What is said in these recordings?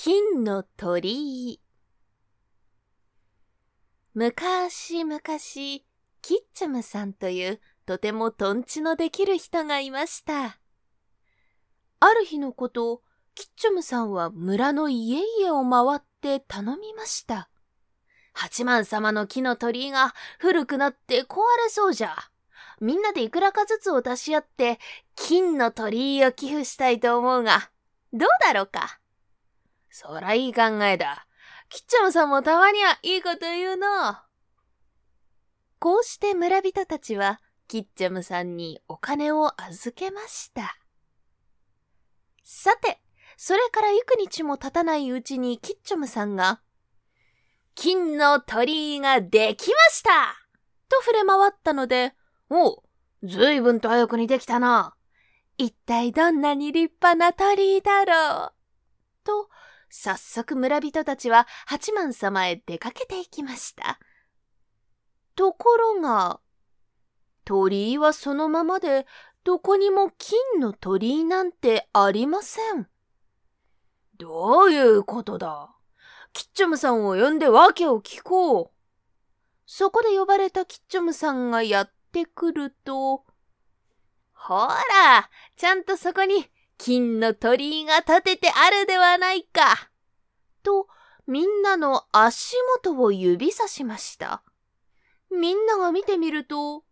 金の鳥居むかしむかし、キッチャムさんというとてもとんちのできる人がいました。ある日のこと、キッチャムさんは村の家々を回って頼みました。八幡様の木の鳥居が古くなって壊れそうじゃ。みんなでいくらかずつを出し合って金の鳥居を寄付したいと思うが、どうだろうか？そらいい考えだ。キッチャムさんもたまにはいいこと言うの。こうして村人たちは、キッチャムさんにお金を預けました。さて、それから幾日も経たないうちにキッチャムさんが、金の鳥居ができましたと触れ回ったので、おう、ずいぶんと早くにできたな。一体どんなに立派な鳥居だろう。と、早速村人たちは八幡様へ出かけていきました。ところが、鳥居はそのままで、どこにも金の鳥居なんてありません。どういうことだ？キッチョムさんを呼んで訳を聞こう。そこで呼ばれたキッチョムさんがやってくると、ほら、ちゃんとそこに金の鳥居が立ててあるではないか。と、みんなの足元を指さしました。みんなが見てみると、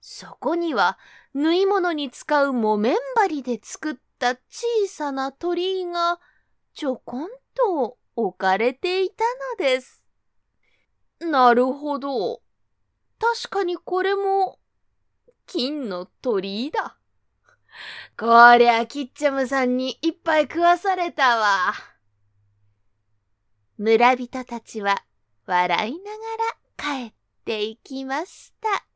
そこには縫い物に使う木綿針で作った小さな鳥居がちょこんと置かれていたのです。なるほど。確かにこれも金の鳥居だ。こりゃ、キッチャムさんにいっぱい食わされたわ。村人たちは笑いながら帰っていきました。